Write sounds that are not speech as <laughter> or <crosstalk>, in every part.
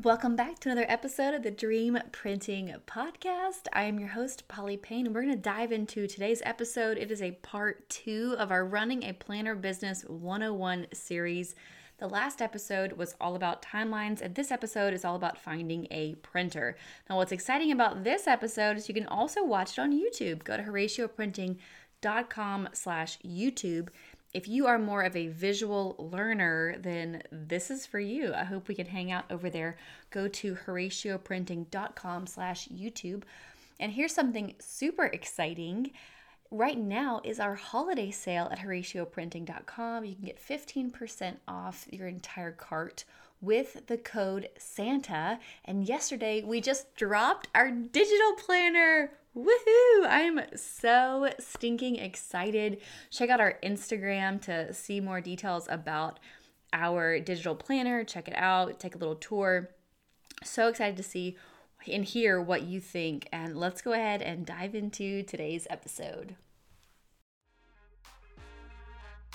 Welcome back to another episode of the Dream Printing Podcast. I am your host, Polly Payne, and we're going to dive into today's episode. It is a part two of our Running a Planner Business 101 series. The last episode was all about timelines, and this episode is all about finding a printer. Now, what's exciting about this episode is you can also watch it on YouTube. Go to HoracioPrinting.com slash YouTube if you are more of a visual learner, then this is for you. I hope we can hang out over there. Go to horacioprinting.com slash YouTube. And here's something super exciting. Right now is our holiday sale at horacioprinting.com. You can get 15% off your entire cart with the code SANTA. And yesterday we just dropped our digital planner. Woohoo! I'm so stinking excited. Check out our Instagram to see more details about our digital planner. Check it out, take a little tour. So excited to see and hear what you think. And let's go ahead and dive into today's episode.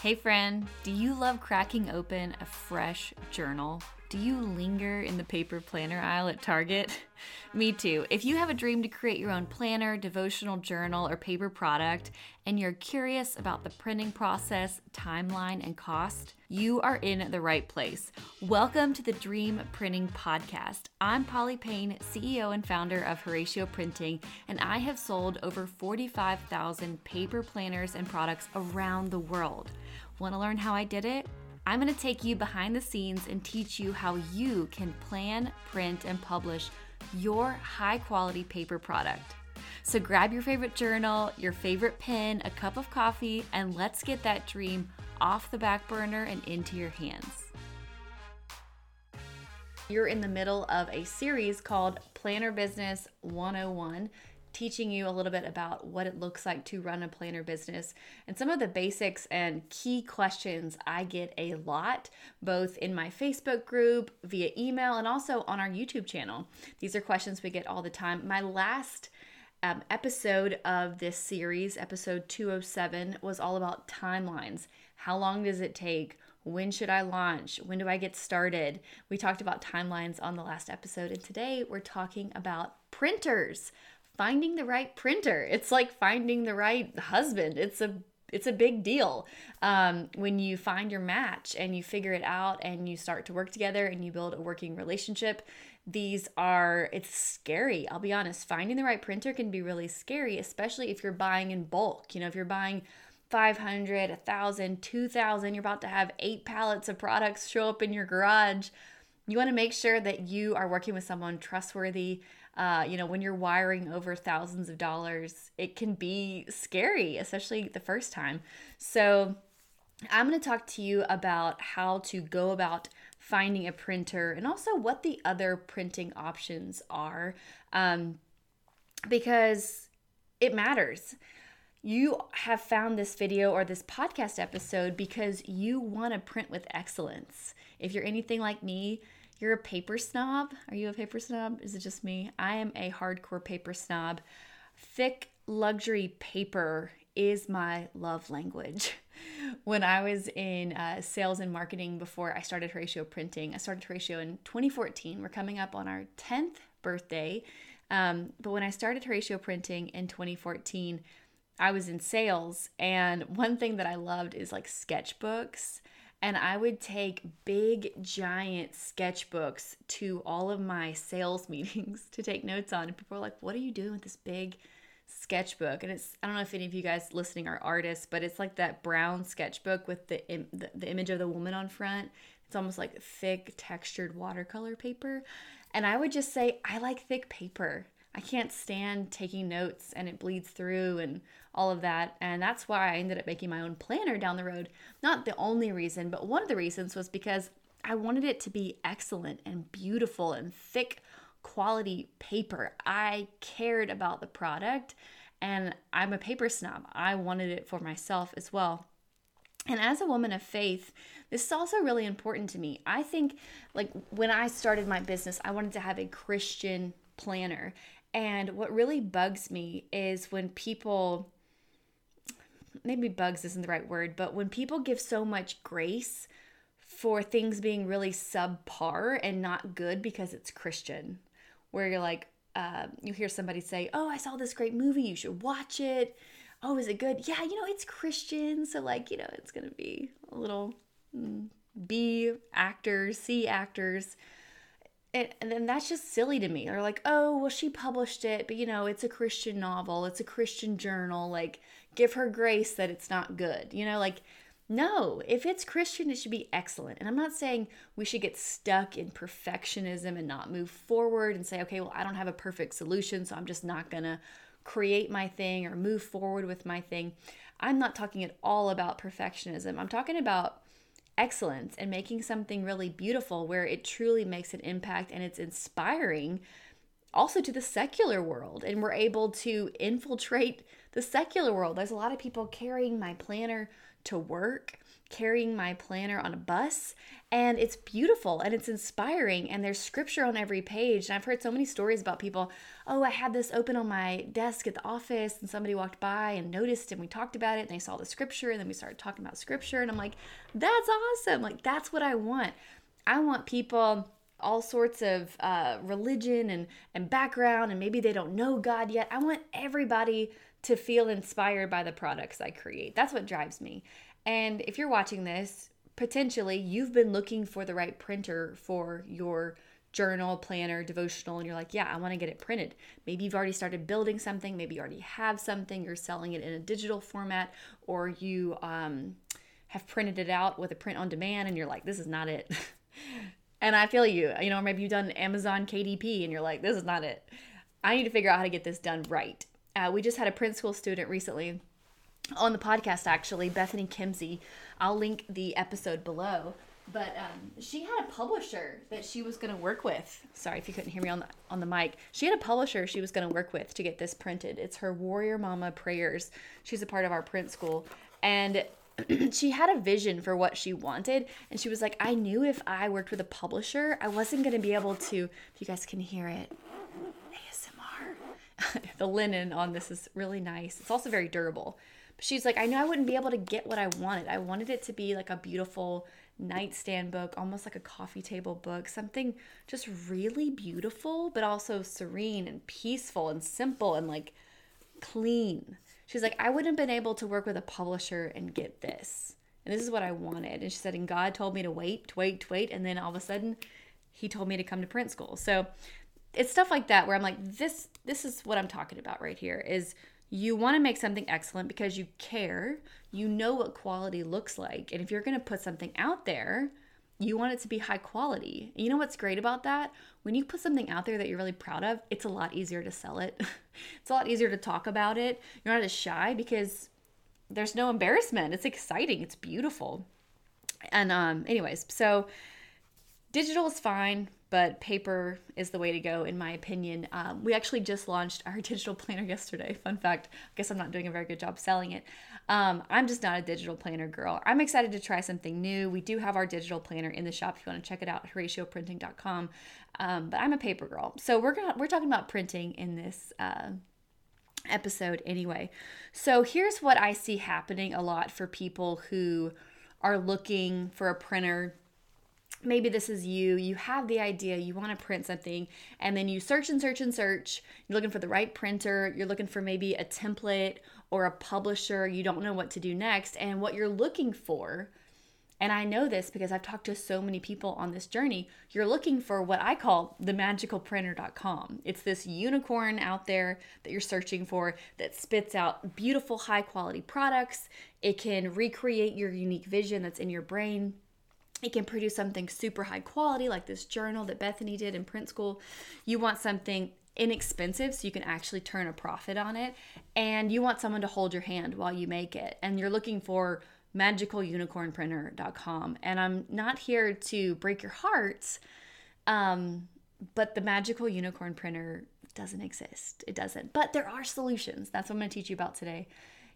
Hey, friend, do you love cracking open a fresh journal? Do you linger in the paper planner aisle at Target? <laughs> Me too. If you have a dream to create your own planner, devotional journal, or paper product, and you're curious about the printing process, timeline, and cost, you are in the right place. Welcome to the Dream Printing Podcast. I'm Polly Payne, CEO and founder of Horacio Printing, and I have sold over 45,000 paper planners and products around the world. Want to learn how I did it? I'm going to take you behind the scenes and teach you how you can plan, print, and publish your high quality paper product. So grab your favorite journal, your favorite pen, a cup of coffee, and let's get that dream off the back burner and into your hands. You're in the middle of a series called Planner Business 101 teaching you a little bit about what it looks like to run a planner business and some of the basics and key questions I get a lot, both in my Facebook group, via email, and also on our YouTube channel. These are questions we get all the time. My last um, episode of this series, episode 207, was all about timelines. How long does it take? When should I launch? When do I get started? We talked about timelines on the last episode, and today we're talking about printers finding the right printer. It's like finding the right husband. It's a it's a big deal um, when you find your match and you figure it out and you start to work together and you build a working relationship these are it's scary i'll be honest finding the right printer can be really scary especially if you're buying in bulk you know if you're buying 500 1000 2000 you're about to have eight pallets of products show up in your garage you want to make sure that you are working with someone trustworthy uh, you know, when you're wiring over thousands of dollars, it can be scary, especially the first time. So, I'm going to talk to you about how to go about finding a printer and also what the other printing options are um, because it matters. You have found this video or this podcast episode because you want to print with excellence. If you're anything like me, you're a paper snob. Are you a paper snob? Is it just me? I am a hardcore paper snob. Thick luxury paper is my love language. <laughs> when I was in uh, sales and marketing before I started Horacio Printing, I started Horacio in 2014. We're coming up on our 10th birthday. Um, but when I started Horacio Printing in 2014, I was in sales. And one thing that I loved is like sketchbooks and I would take big, giant sketchbooks to all of my sales <laughs> meetings to take notes on. And people were like, What are you doing with this big sketchbook? And it's, I don't know if any of you guys listening are artists, but it's like that brown sketchbook with the, the, the image of the woman on front. It's almost like thick, textured watercolor paper. And I would just say, I like thick paper. I can't stand taking notes and it bleeds through and all of that. And that's why I ended up making my own planner down the road. Not the only reason, but one of the reasons was because I wanted it to be excellent and beautiful and thick quality paper. I cared about the product and I'm a paper snob. I wanted it for myself as well. And as a woman of faith, this is also really important to me. I think, like, when I started my business, I wanted to have a Christian planner. And what really bugs me is when people maybe bugs isn't the right word, but when people give so much grace for things being really subpar and not good because it's Christian, where you're like, uh, you hear somebody say, Oh, I saw this great movie, you should watch it. Oh, is it good? Yeah, you know, it's Christian. So, like, you know, it's to be a little mm, B actors, C actors. And, and then that's just silly to me. They're like, oh, well, she published it, but you know, it's a Christian novel, it's a Christian journal. Like, give her grace that it's not good. You know, like, no, if it's Christian, it should be excellent. And I'm not saying we should get stuck in perfectionism and not move forward and say, okay, well, I don't have a perfect solution, so I'm just not to create my thing or move forward with my thing. I'm not talking at all about perfectionism. I'm talking about excellence and making something really beautiful where it truly makes an impact and it's inspiring also to the secular world and we're able to infiltrate the secular world. There's a lot of people carrying my planner to work, carrying my planner on a bus, and it's beautiful and it's inspiring. And there's scripture on every page. And I've heard so many stories about people oh, I had this open on my desk at the office, and somebody walked by and noticed, and we talked about it, and they saw the scripture, and then we started talking about scripture. And I'm like, that's awesome. Like, that's what I want. I want people all sorts of uh, religion and, and background, and maybe they don't know God yet. I want everybody to feel inspired by the products I create. That's what drives me. And if you're watching this, potentially you've been looking for the right printer for your journal, planner, devotional, and you're like, yeah, I want to get it printed. Maybe you've already started building something, maybe you already have something, you're selling it in a digital format, or you um, have printed it out with a print on demand, and you're like, this is not it. <laughs> and I feel you, you know, maybe you've done Amazon KDP and you're like, this is not it. I need to figure out how to get this done right. Uh, we just had a print school student recently on the podcast, actually, Bethany Kimsey. I'll link the episode below. But um, she had a publisher that she was going to work with. Sorry if you couldn't hear me on the on the mic. She had a publisher she was going to work with to get this printed. It's her Warrior Mama Prayers. She's a part of our print school, and <clears throat> she had a vision for what she wanted and she was like i knew if i worked with a publisher i wasn't going to be able to if you guys can hear it ASMR. <laughs> the linen on this is really nice. It's also very durable. But she's like, I knew I wouldn't be able to get what I wanted. I wanted it to be like a beautiful nightstand book, almost like a coffee table book, something just really beautiful, but also serene and peaceful and simple and like clean. She's like, I wouldn't have been able to work with a publisher and get this. And this is what I wanted. And she said, and God told me to wait, wait, wait. And then all of a sudden, he told me to come to print school. So it's stuff like that where I'm like, this this is what I'm talking about right here is you want to make something excellent because you care, you know what quality looks like. And if you're going to put something out there, you want it to be high quality. And you know what's great about that? When you put something out there that you're really proud of, it's a lot easier to sell it. <laughs> it's a lot easier to talk about it. You're not as shy because there's no embarrassment. It's exciting, it's beautiful. And um anyways, so digital is fine but paper is the way to go in my opinion um, we actually just launched our <laughs> digital planner yesterday fun fact i guess i'm not doing a very good job selling it um, i'm just not a digital planner girl. I'm excited to try something new. We do have our digital planner in the shop if you want to check it out horacioprinting.com um, but i'm a paper girl. So we're gonna we're talking about printing in this uh, episode anyway. So here's what i see happening a lot for people who are looking for a printer maybe this is you you have the idea you want to print something and then you search and search and search you're looking for the right printer you're looking for maybe a template or a publisher you don't know what to do next and what you're looking for and I know this because I've talked to so many people on this journey. You're looking for what I call the magicalprinter.com. It's this unicorn out there that you're searching for that spits out beautiful, high quality products. It can recreate your unique vision that's in your brain it can produce something super high quality, like this journal that Bethany did in print school. You want something inexpensive so you can actually turn a profit on it. And you want someone to hold your hand while you make it. And you're looking for magicalunicornprinter.com. And I'm not here to break your hearts, um, but the magical unicorn printer doesn't exist. It doesn't. But there are solutions. That's what I'm going to teach you about today.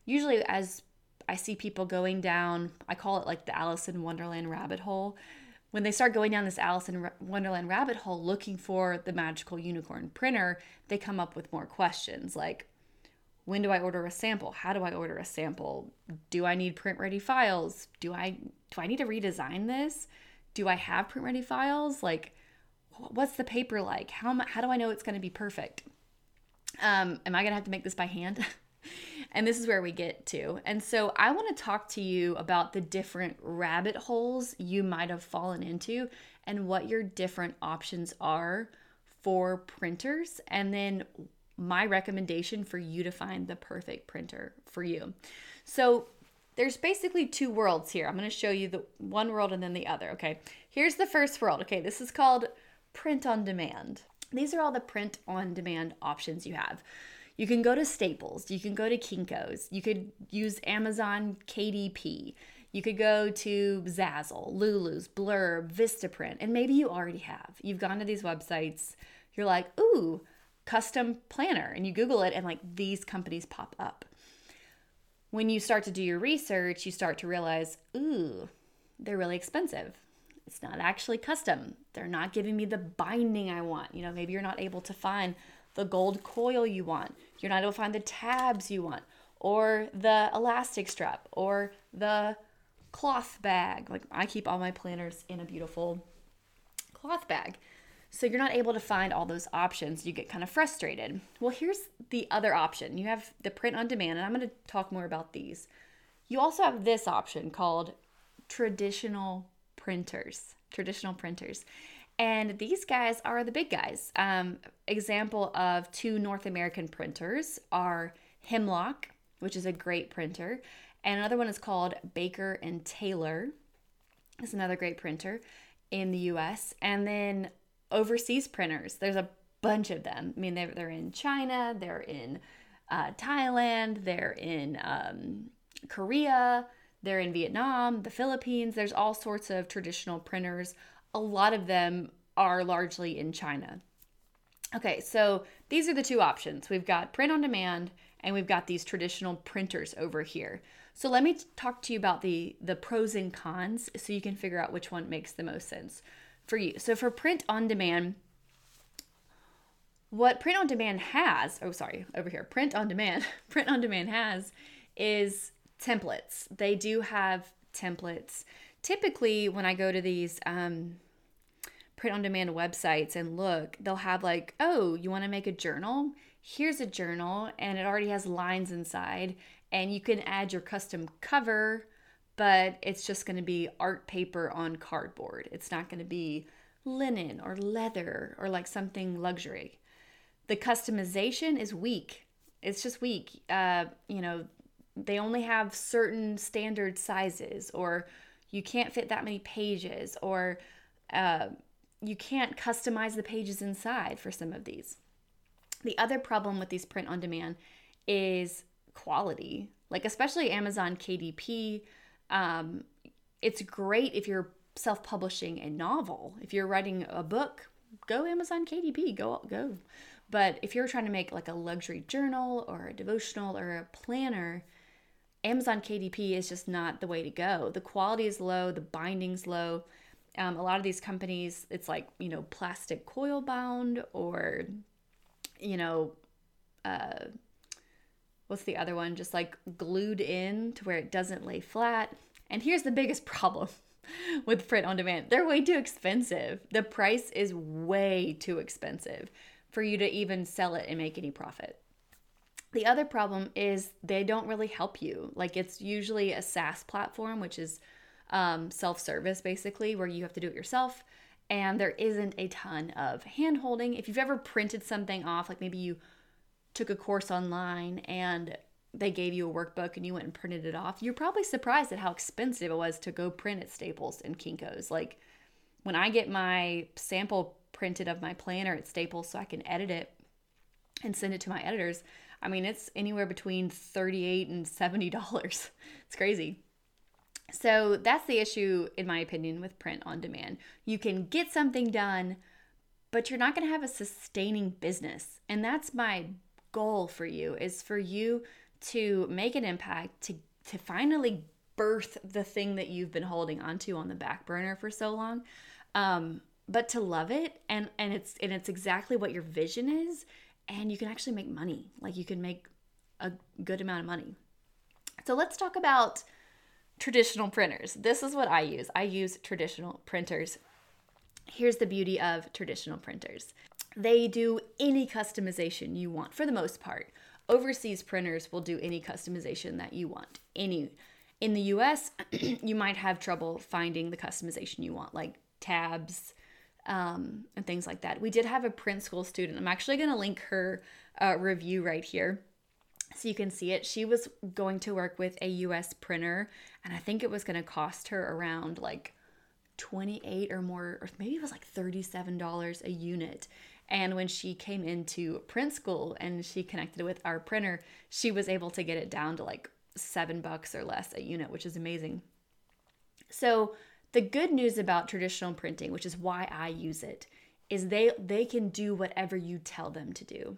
Usually, as I see people going down, I call it like the Alice in Wonderland rabbit hole. When they start going down this Alice in Wonderland rabbit hole looking for the magical unicorn printer, they come up with more questions like when do I order a sample? How do I order a sample? Do I need print ready files? Do I do I need to redesign this? do I have print ready files? Like, what's the paper like? How, am, how do I know it's going to be perfect? Um, am I going to have to make this by hand? <laughs> and this is where we get to. And so I want to talk to you about the different rabbit holes you might have fallen into and what your different options are for printers. And then my recommendation for you to find the perfect printer for you. So there's basically two worlds here. I'm going to show you the one world and then the other. Okay. Here's the first world. Okay. This is called print on demand. These are all the print on demand options you have. You can go to Staples, you can go to Kinko's, you could use Amazon KDP, you could go to Zazzle, Lulu's, Blurb, Vistaprint, and maybe you already have. You've gone to these websites, you're like, ooh, custom planner, and you Google it, and like these companies pop up. When you start to do your research, you start to realize, ooh, they're really expensive. It's not actually custom. They're not giving me the binding I want. You know, maybe you're not able to find the gold coil you want. You're not able to find the tabs you want, or the elastic strap, or the cloth bag. Like I keep all my planners in a beautiful cloth bag. So you're not able to find all those options. You get kind of frustrated. Well, here's the other option. You have the print on demand, and I'm going to talk more about these. You also have this option called traditional printers. Traditional printers. And these guys are the big guys. Um, example of two North American printers are Hemlock, which is a great printer, and another one is called Baker and Taylor. It's another great printer in the US. And then overseas printers, there's a bunch of them. I mean, they're, they're in China, they're in uh, Thailand, they're in um, Korea, they're in Vietnam, the Philippines. There's all sorts of traditional printers a lot of them are largely in China. Okay, so these are the two options. We've got print on demand and we've got these traditional printers over here. So let me talk to you about the the pros and cons so you can figure out which one makes the most sense for you. So for print on demand, what print on demand has, oh sorry, over here, print on demand, <laughs> print on demand has is templates. They do have templates. Typically, when I go to these um, print on demand websites and look, they'll have like, oh, you want to make a journal? Here's a journal, and it already has lines inside, and you can add your custom cover, but it's just going to be art paper on cardboard. It's not going to be linen or leather or like something luxury. The customization is weak. It's just weak. Uh, you know, they only have certain standard sizes, or you can't fit that many pages, or uh, you can't customize the pages inside for some of these. The other problem with these print on demand is quality. Like, especially Amazon KDP, um, it's great if you're self publishing a novel. If you're writing a book, go Amazon KDP, go, go. But if you're trying to make like a luxury journal or a devotional or a planner, Amazon KDP is just not the way to go. The quality is low, the binding's low. Um, a lot of these companies, it's like, you know, plastic coil bound or, you know, uh, what's the other one? Just like glued in to where it doesn't lay flat. And here's the biggest <laughs> problem with print on demand they're way too expensive. The price is way too expensive for you to even sell it and make any profit. The other problem is they don't really help you. Like it's usually a SaaS platform, which is um, self service basically, where you have to do it yourself. And there isn't a ton of hand holding. If you've ever printed something off, like maybe you took a course online and they gave you a workbook and you went and printed it off, you're probably surprised at how expensive it was to go print at Staples and Kinko's. Like when I get my sample printed of my planner at Staples so I can edit it and send it to my editors, I mean, it's anywhere between 38 and $70. <laughs> It's crazy. So that's the issue, in my opinion, with print on demand. You can get something done, but you're not going to have a sustaining business. And that's my goal for you is for you to make an impact, to, to finally birth the thing that you've been holding onto on the back burner for so long. Um, but to love it and and it's and it's exactly what your vision is and you can actually make money like you can make a good amount of money so let's talk about traditional printers. This is what I use. I use traditional printers. Here's the beauty of traditional printers they do any customization you want for the most part. Overseas printers will do any customization that you want. Any in the US, <clears throat> you might have trouble finding the customization you want, like tabs um, and things like that. We did have a print school student. I'm actually going to link her uh, review right here so you can see it. She was going to work with a US printer, and I think it was going to cost her around like 28 or more, or maybe it was like $37 a unit. And when she came into print school and she connected with our printer, she was able to get it down to like seven bucks or less a unit, which is amazing. So the good news about traditional printing, which is why I use it, is they they can do whatever you tell them to do.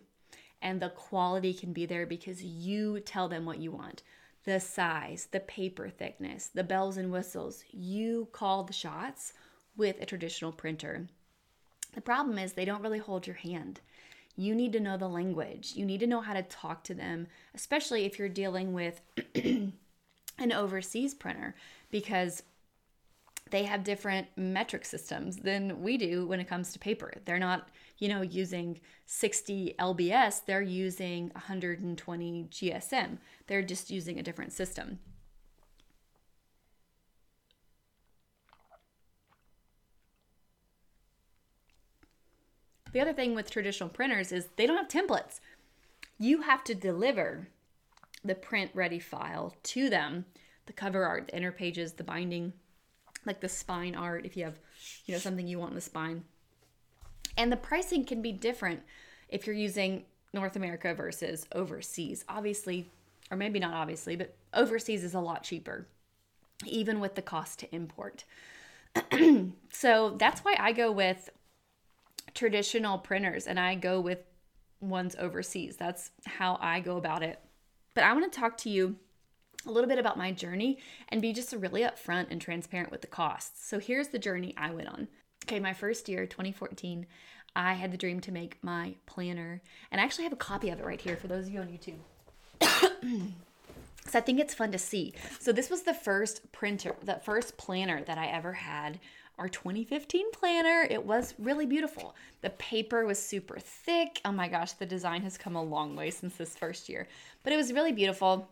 And the quality can be there because you tell them what you want. The size, the paper thickness, the bells and whistles, you call the shots with a traditional printer. The problem is they don't really hold your hand. You need to know the language. You need to know how to talk to them, especially if you're dealing with <clears throat> an overseas printer, because they have different metric systems than we do when it comes to paper. They're not, you know, using 60 LBS, they're using 120 GSM. They're just using a different system. The other thing with traditional printers is they don't have templates. You have to deliver the print ready file to them the cover art, the inner pages, the binding, like the spine art if you have, you know, something you want in the spine. And the pricing can be different if you're using North America versus overseas. Obviously, or maybe not obviously, but overseas is a lot cheaper, even with the cost to import. <clears throat> so that's why I go with traditional printers and I go with ones overseas. That's how I go about it. But I want to talk to you a little bit about my journey and be just really upfront and transparent with the costs. So here's the journey I went on. Okay, my first year, 2014, I had the dream to make my planner, and I actually have a copy of it right here for those of you on YouTube. so I think it's fun to see. So this was the first printer, the first planner that I ever had our 2015 planner. It was really beautiful. The paper was super thick. Oh my gosh, the design has come a long way since this first year. But it was really beautiful.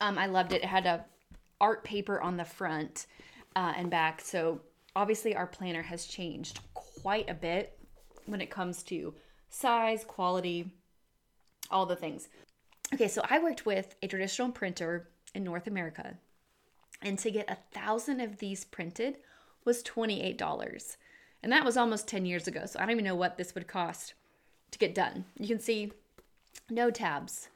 Um, I loved it. It had a art paper on the front uh, and back. So obviously our planner has changed quite a bit when it comes to size, quality, all the things. Okay, so I worked with a traditional printer in North America. And to get a thousand of these printed was $28. And that was almost 10 years ago. So I don't even know what this would cost to get done. You can see no tabs,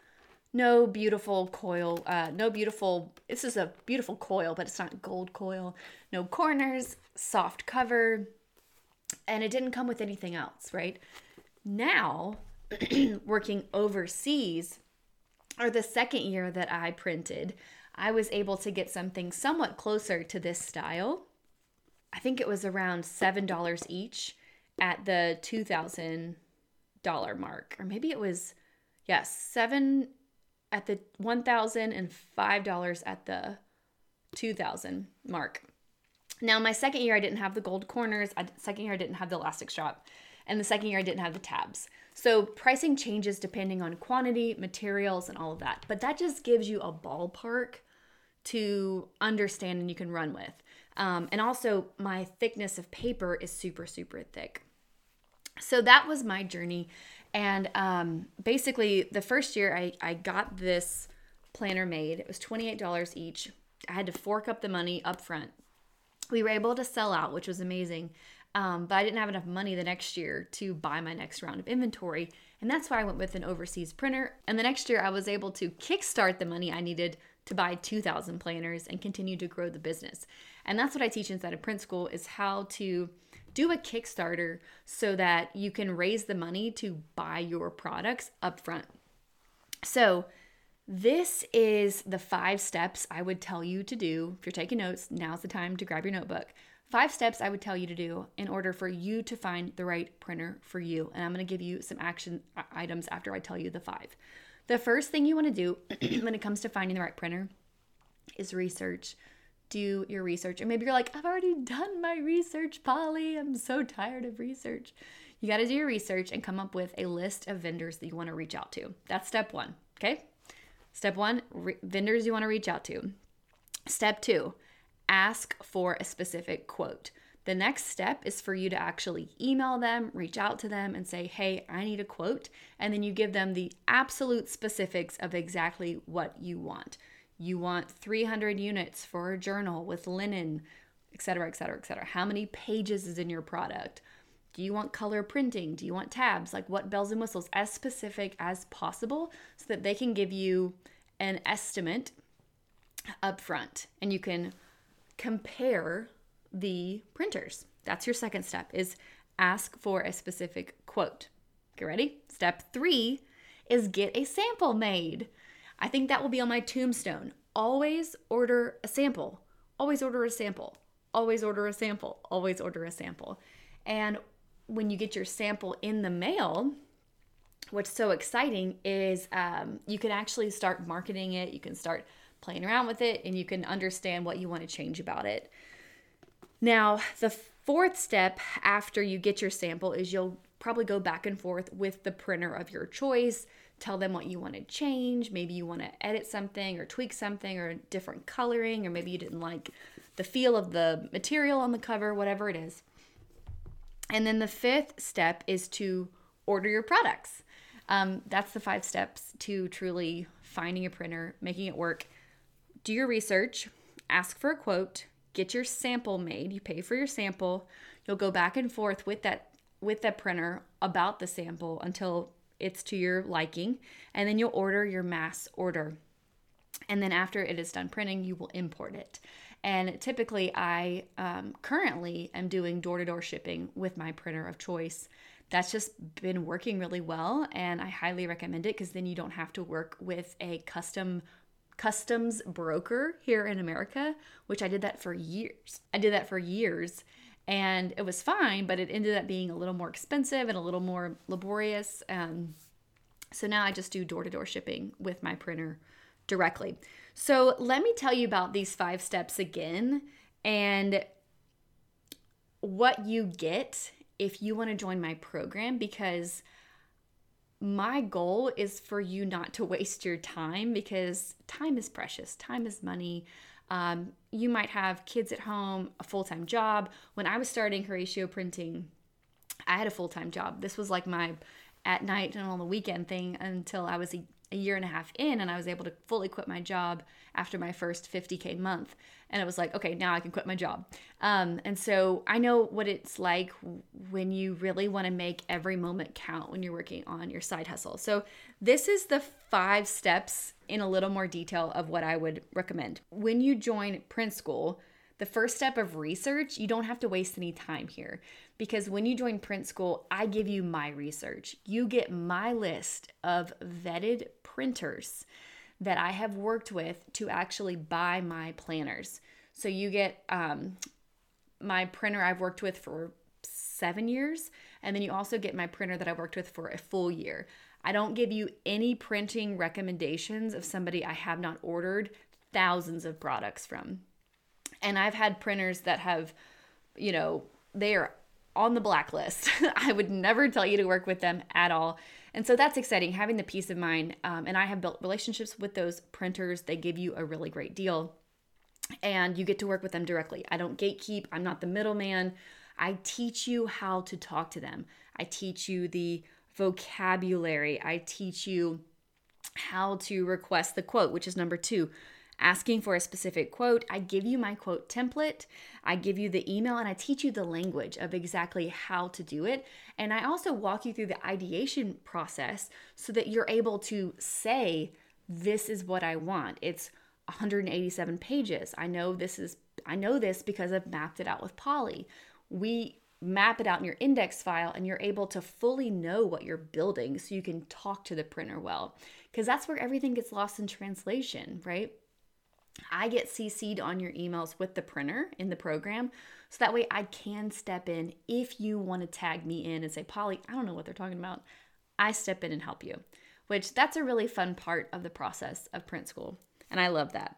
no beautiful coil, uh, no beautiful, this is a beautiful coil, but it's not gold coil, no corners, soft cover, and it didn't come with anything else, right? Now, <clears throat> working overseas, or the second year that I printed, I was able to get something somewhat closer to this style I think it was around $7 each at the $2,000 mark. Or maybe it was, yes, 7 at the $1,000 and $5 at the 2000 mark. Now, my second year, I didn't have the gold corners. I, second year, I didn't have the elastic strap. And the second year, I didn't have the tabs. So pricing changes depending on quantity, materials, and all of that. But that just gives you a ballpark to understand and you can run with. Um, and also, my thickness of paper is super, super thick. So that was my journey. And um, basically, the first year I, I got this planner made, it was $28 each. I had to fork up the money up front. We were able to sell out, which was amazing. Um, but I didn't have enough money the next year to buy my next round of inventory. And that's why I went with an overseas printer. And the next year, I was able to kickstart the money I needed to buy 2,000 planners and continue to grow the business. And that's what I teach inside of print school is how to do a Kickstarter so that you can raise the money to buy your products upfront. So, this is the five steps I would tell you to do. If you're taking notes, now's the time to grab your notebook. Five steps I would tell you to do in order for you to find the right printer for you. And I'm going to give you some action uh, items after I tell you the five. The first thing you want to do <clears throat> when it comes to finding the right printer is research do your research. And maybe you're like, I've already done my research, Polly. I'm so tired of research. You got to do your research and come up with a list of vendors that you want to reach out to. That's step one. Okay. Step one re- vendors you want to reach out to. Step two, ask for a specific quote. The next step is for you to actually email them, reach out to them, and say, hey, I need a quote. And then you give them the absolute specifics of exactly what you want. You want 300 units for a journal with linen, et cetera, et cetera, et cetera. How many pages is in your product? Do you want color printing? Do you want tabs? Like what bells and whistles? As specific as possible so that they can give you an estimate up front and you can compare the printers. That's your second step is ask for a specific quote. Get ready? Step 3 is get a sample made. I think that will be on my tombstone. Always order a sample. Always order a sample. Always order a sample. Always order a sample. And when you get your sample in the mail, what's so exciting is um, you can actually start marketing it. You can start playing around with it and you can understand what you want to change about it. Now, the fourth step after you get your sample is you'll probably go back and forth with the printer of your choice. Tell them what you want to change. Maybe you want to edit something or tweak something or a different coloring, or maybe you didn't like the feel of the material on the cover, whatever it is. And then the fifth step is to order your products. Um, that's the five steps to truly finding a printer, making it work. Do your research, ask for a quote, get your sample made. You pay for your sample. You'll go back and forth with that with that printer about the sample until it's to your liking, and then you'll order your mass order. And then after it is done printing, you will import it. And typically, I um, currently am doing door to door shipping with my printer of choice. That's just been working really well, and I highly recommend it because then you don't have to work with a custom customs broker here in America, which I did that for years. I did that for years and it was fine, but it ended up being a little more expensive and a little more laborious. Um, so now I just do door to door shipping with my printer directly. So let me tell you about these five steps again and what you get if you want to join my program because my goal is for you not to waste your time because time is precious, time is money. Um, you might have kids at home, a full time job. When I was starting Horacio Printing, I had a full time job. This was like my at night and on the weekend thing until I was a, year and a half in and I was able to fully quit my job after my first 50K month. And it was like, okay, now I can quit my job. Um, and so I know what it's like when you really want to make every moment count when you're working on your side hustle. So this is the five steps in a little more detail of what I would recommend. When you join print school, the first step of research, you don't have to waste any time here because when you join print school, I give you my research. You get my list of vetted printers that I have worked with to actually buy my planners. So you get um, my printer I've worked with for seven years, and then you also get my printer that I worked with for a full year. I don't give you any printing recommendations of somebody I have not ordered thousands of products from. And I've had printers that have, you know, they are on the blacklist. <laughs> I would never tell you to work with them at all. And so that's exciting, having the peace of mind. Um, and I have built relationships with those printers. They give you a really great deal and you get to work with them directly. I don't gatekeep, I'm not the middleman. I teach you how to talk to them. I teach you the vocabulary. I teach you how to request the quote, which is number two asking for a specific quote. I give you my quote template, I give you the email, and I teach you the language of exactly how to do it. And I also walk you through the ideation process so that you're able to say, This is what I want. It's 187 pages. I know this is I know this because I've mapped it out with Polly. We map it out in your index file and you're able to fully know what you're building so you can talk to the printer well because that's where everything gets lost in translation, right? I get CC'd on your emails with the printer in the program. So that way I can step in if you want to tag me in and say, Polly, I don't know what they're talking about. I step in and help you, which that's a really fun part of the process of print school. And I love that.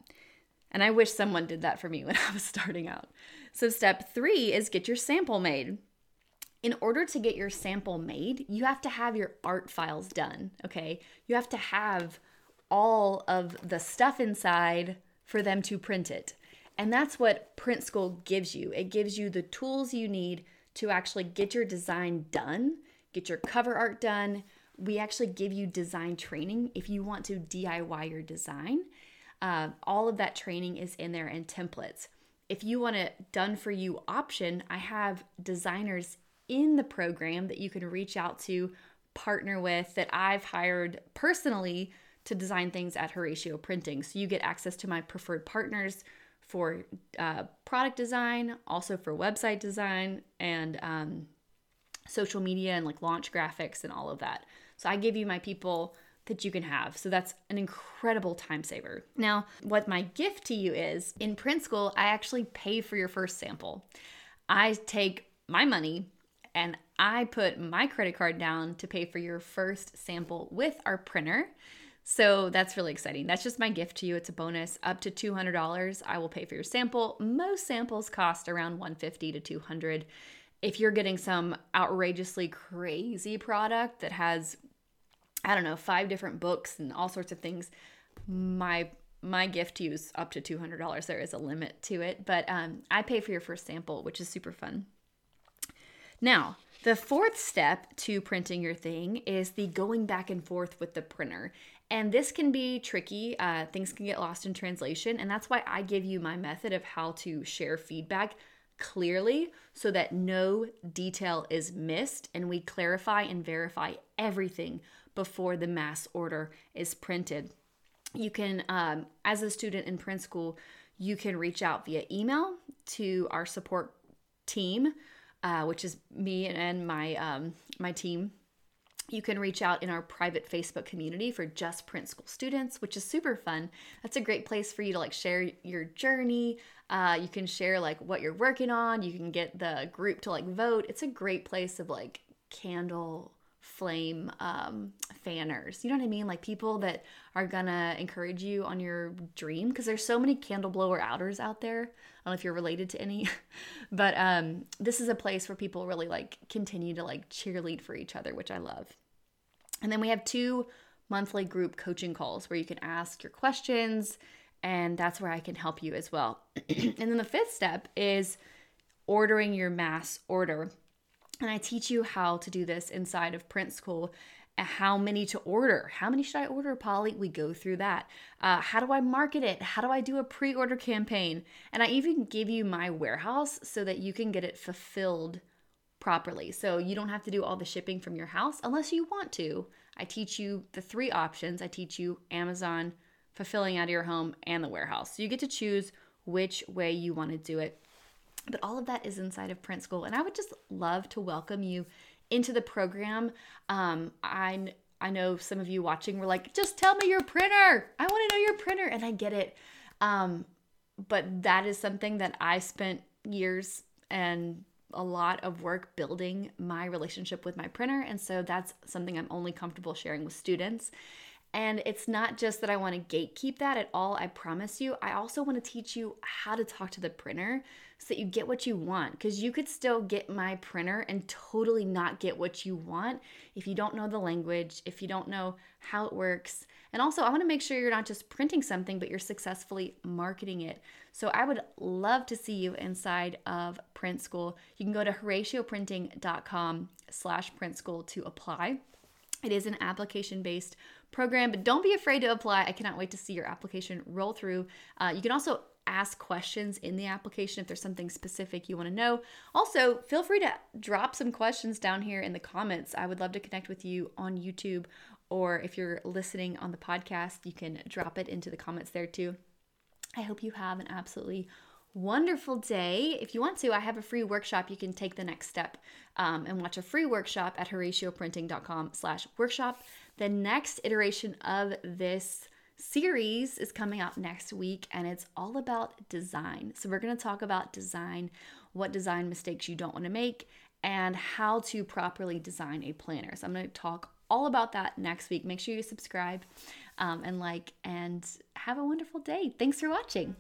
And I wish someone did that for me <laughs> when I was starting out. So, step three is get your sample made. In order to get your sample made, you have to have your art files done, okay? You have to have all of the stuff inside for them to print it. And that's what Print School gives you. It gives you the tools you need to actually get your design done, get your cover art done. We actually give you design training if you want to DIY your design. Uh, all of that training is in there and templates. If you want a done for you option, I have designers in the program that you can reach out to, partner with, that I've hired personally to design things at Horacio Printing. So you get access to my preferred partners for uh, product design, also for website design and um, social media and like launch graphics and all of that. So I give you my people that you can have. So that's an incredible time saver. Now, what my gift to you is in print school, I actually pay for your first sample. I take my money and I put my credit card down to pay for your first sample with our printer. So that's really exciting. That's just my gift to you. It's a bonus up to $200. I will pay for your sample. Most samples cost around 150 to 200. If you're getting some outrageously crazy product that has I don't know, five different books and all sorts of things, my my gift to you is up to $200. There is a limit to it, but um, I pay for your first sample, which is super fun. Now, the fourth step to printing your thing is the going back and forth with the printer. And this can be tricky. Uh, things can get lost in translation. And that's why I give you my method of how to share feedback clearly so that no detail is missed and we clarify and verify everything before the mass order is printed. You can, um, as a student in print school, you can reach out via email to our support team, uh, which is me and my um, my team you can reach out in our private Facebook community for just print school students, which is super fun. That's a great place for you to like share your journey. Uh, you can share like what you're working on. You can get the group to like vote. It's a great place of like candle flame um, fanners. You know what I mean? Like people that are gonna encourage you on your dream because there's so many candle blower outers out there. I don't know if you're related to any, <laughs> but um, this is a place where people really like continue to like cheerlead for each other, which I love. And then we have two monthly group coaching calls where you can ask your questions, and that's where I can help you as well. <clears throat> and then the fifth step is ordering your mass order. And I teach you how to do this inside of print school. How many to order? How many should I order, Polly? We go through that. Uh, how do I market it? How do I do a pre order campaign? And I even give you my warehouse so that you can get it fulfilled properly. So you don't have to do all the shipping from your house unless you want to. I teach you the three options. I teach you Amazon, fulfilling out of your home, and the warehouse. So you get to choose which way you want to do it. But all of that is inside of Print School. And I would just love to welcome you into the program. Um, I I know some of you watching were like, just tell me your printer. I want to know your printer. And I get it. Um, but that is something that I spent years and a lot of work building my relationship with my printer. And so that's something I'm only comfortable sharing with students. And it's not just that I want to gatekeep that at all, I promise you. I also want to teach you how to talk to the printer so that you get what you want. Because you could still get my printer and totally not get what you want if you don't know the language, if you don't know how it works. And also, I want to make sure you're not just printing something, but you're successfully marketing it. So I would love to see you inside of Print School. You can go to horacioprinting.com slash print school to apply. It is an application based program, but don't be afraid to apply. I cannot wait to see your application roll through. Uh, you can also ask questions in the application if there's something specific you want to know. Also, feel free to drop some questions down here in the comments. I would love to connect with you on YouTube, or if you're listening on the podcast, you can drop it into the comments there too. I hope you have an absolutely wonderful day. If you want to, I have a free workshop. You can take the next step um, and watch a free workshop at horacioprinting.com slash workshop. The next iteration of this series is coming out next week and it's all about design. So we're going to talk about design, what design mistakes you don't want to make, and how to properly design a planner. So I'm going to talk all about that next week. Make sure you subscribe um, and like and have a wonderful day. Thanks for watching.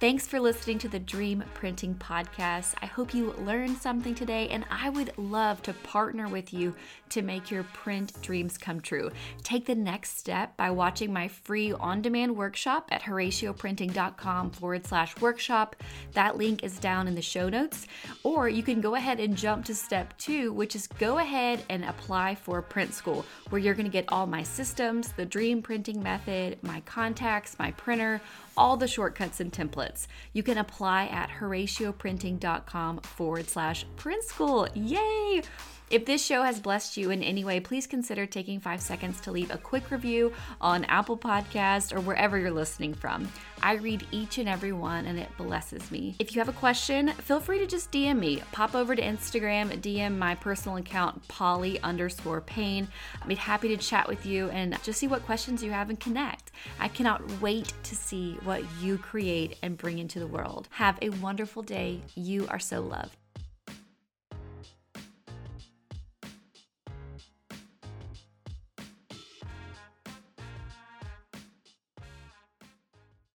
Thanks for listening to the Dream Printing Podcast. I hope you learned something today, and I would love to partner with you to make your print dreams come true. Take the next step by watching my free on demand workshop at horacioprinting.com forward slash workshop. That link is down in the show notes. Or you can go ahead and jump to step two, which is go ahead and apply for print school, where you're going to get all my systems, the dream printing method, my contacts, my printer, all the shortcuts and templates. You can apply at horacioprinting.com forward slash print school. Yay! If this show has blessed you in any way, please consider taking five seconds to leave a quick review on Apple Podcast or wherever you're listening from. I read each and every one and it blesses me. If you have a question, feel free to just DM me. Pop over to Instagram, DM my personal account, Polly underscore pain. I'd be happy to chat with you and just see what questions you have and connect. I cannot wait to see what you create and bring into the world. Have a wonderful day. You are so loved.